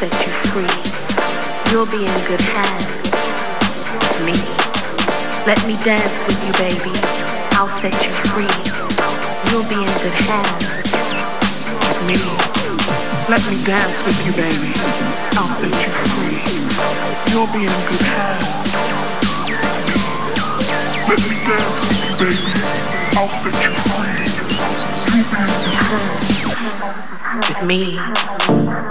set you free. You'll be in good hands. Me. Let me dance with you, baby. I'll set you free. You'll be in good hands. Me. Let me dance with you, baby. I'll set you free. You'll be in good hands. Let me dance with you, baby. I'll set you free. You'll be in good hands. With me.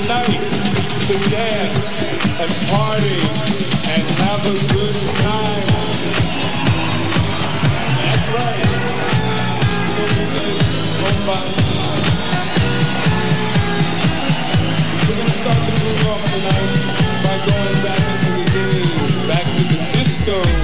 tonight to dance and party and have a good time. That's right. So we say, come by. We're gonna start the move off tonight by going back into the days, back to the disco.